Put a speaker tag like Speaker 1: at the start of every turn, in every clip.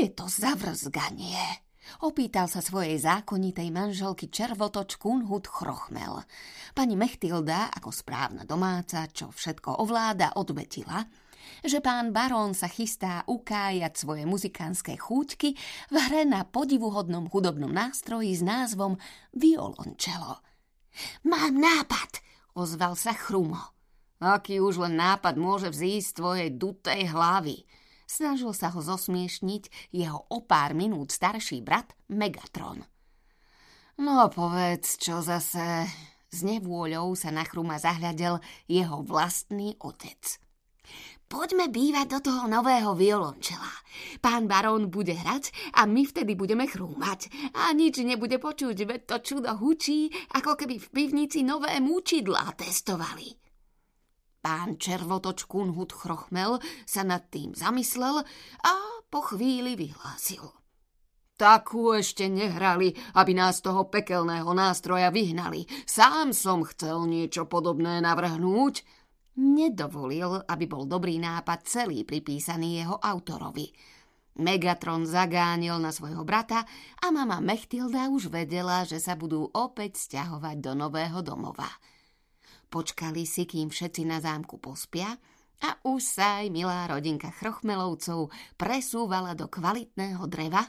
Speaker 1: je to za vrzganie? Opýtal sa svojej zákonitej manželky červotoč Kunhut Chrochmel. Pani Mechtilda, ako správna domáca, čo všetko ovláda, odvetila, že pán barón sa chystá ukájať svoje muzikánske chúťky v hre na podivuhodnom hudobnom nástroji s názvom violončelo. Mám nápad, ozval sa Chrumo. Aký už len nápad môže vzísť z tvojej dutej hlavy – Snažil sa ho zosmiešniť jeho o pár minút starší brat Megatron. No povedz, čo zase... S nevôľou sa na chruma zahľadel jeho vlastný otec. Poďme bývať do toho nového violončela. Pán barón bude hrať a my vtedy budeme chrúmať. A nič nebude počuť, veď to čudo hučí, ako keby v pivnici nové múčidlá testovali. Pán červotoč Kunhut Chrochmel sa nad tým zamyslel a po chvíli vyhlásil. Takú ešte nehrali, aby nás toho pekelného nástroja vyhnali. Sám som chcel niečo podobné navrhnúť. Nedovolil, aby bol dobrý nápad celý pripísaný jeho autorovi. Megatron zagánil na svojho brata a mama Mechtilda už vedela, že sa budú opäť stiahovať do nového domova. Počkali si, kým všetci na zámku pospia a už sa aj milá rodinka chrochmelovcov presúvala do kvalitného dreva,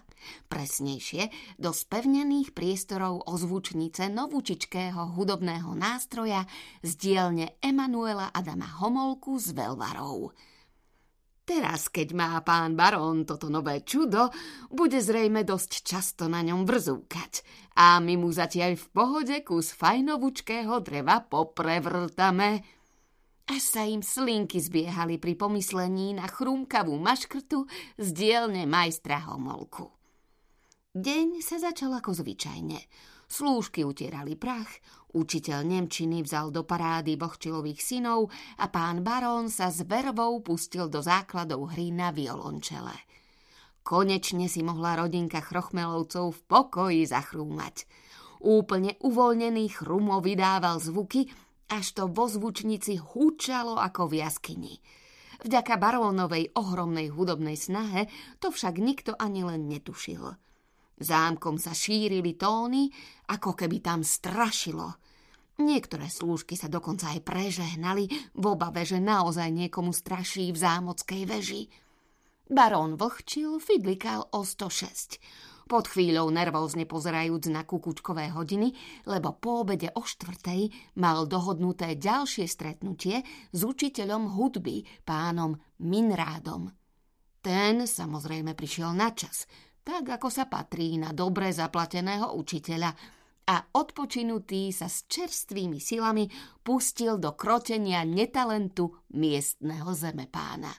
Speaker 1: presnejšie do spevnených priestorov ozvučnice novúčičkého hudobného nástroja z dielne Emanuela Adama Homolku z Velvarov. Teraz, keď má pán barón toto nové čudo, bude zrejme dosť často na ňom vrzúkať. A my mu zatiaľ v pohode kus fajnovučkého dreva poprevrtame. Až sa im slinky zbiehali pri pomyslení na chrúmkavú maškrtu z dielne majstra Homolku. Deň sa začal ako zvyčajne – Slúžky utierali prach, učiteľ Nemčiny vzal do parády Bohčilových synov a pán barón sa s vervou pustil do základov hry na violončele. Konečne si mohla rodinka Chrochmelovcov v pokoji zachrúmať. Úplne uvoľnený chrumo vydával zvuky, až to vo zvučnici húčalo ako v jaskyni. Vďaka barónovej ohromnej hudobnej snahe to však nikto ani len netušil. Zámkom sa šírili tóny, ako keby tam strašilo. Niektoré slúžky sa dokonca aj prežehnali v obave, že naozaj niekomu straší v zámockej veži. Barón vlhčil, fidlikal o 106. Pod chvíľou nervózne pozerajúc na kukučkové hodiny, lebo po obede o štvrtej mal dohodnuté ďalšie stretnutie s učiteľom hudby, pánom Minrádom. Ten samozrejme prišiel na čas – tak ako sa patrí na dobre zaplateného učiteľa a odpočinutý sa s čerstvými silami pustil do krotenia netalentu miestneho zemepána.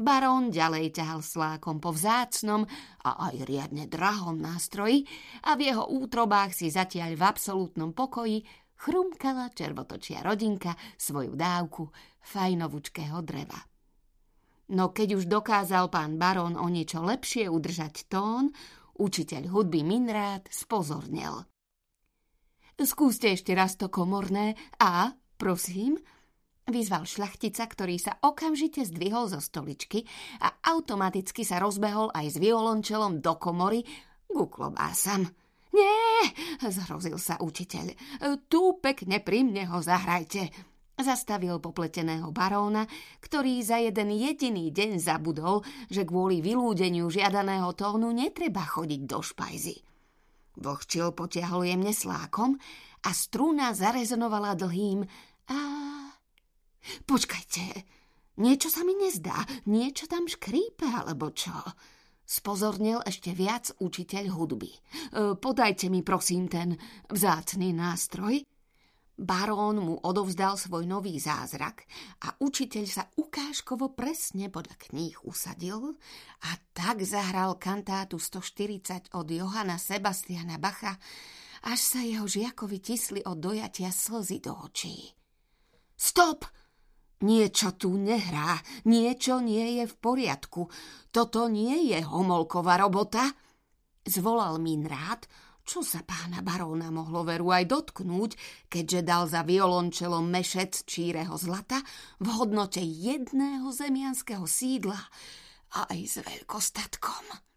Speaker 1: Barón ďalej ťahal slákom po vzácnom a aj riadne drahom nástroji a v jeho útrobách si zatiaľ v absolútnom pokoji chrumkala červotočia rodinka svoju dávku fajnovučkého dreva. No keď už dokázal pán barón o niečo lepšie udržať tón, učiteľ hudby Minrád spozornel. Skúste ešte raz to komorné a, prosím, vyzval šľachtica, ktorý sa okamžite zdvihol zo stoličky a automaticky sa rozbehol aj s violončelom do komory ku klobásam. Nie, zhrozil sa učiteľ, tu pekne pri mne ho zahrajte. Zastavil popleteného baróna, ktorý za jeden jediný deň zabudol, že kvôli vylúdeniu žiadaného tónu netreba chodiť do špajzy. Vlhčil potiahol jemne slákom a struna zarezonovala dlhým a... Počkajte, niečo sa mi nezdá, niečo tam škrípe, alebo čo? Spozornil ešte viac učiteľ hudby. E, podajte mi prosím ten vzácný nástroj. Barón mu odovzdal svoj nový zázrak a učiteľ sa ukážkovo presne podľa kníh usadil a tak zahral kantátu 140 od Johana Sebastiana Bacha, až sa jeho žiakovi tisli od dojatia slzy do očí. Stop! Niečo tu nehrá, niečo nie je v poriadku. Toto nie je homolková robota. Zvolal rád, čo sa pána baróna mohlo veru aj dotknúť, keďže dal za violončelom mešec číreho zlata v hodnote jedného zemianského sídla aj s veľkostatkom.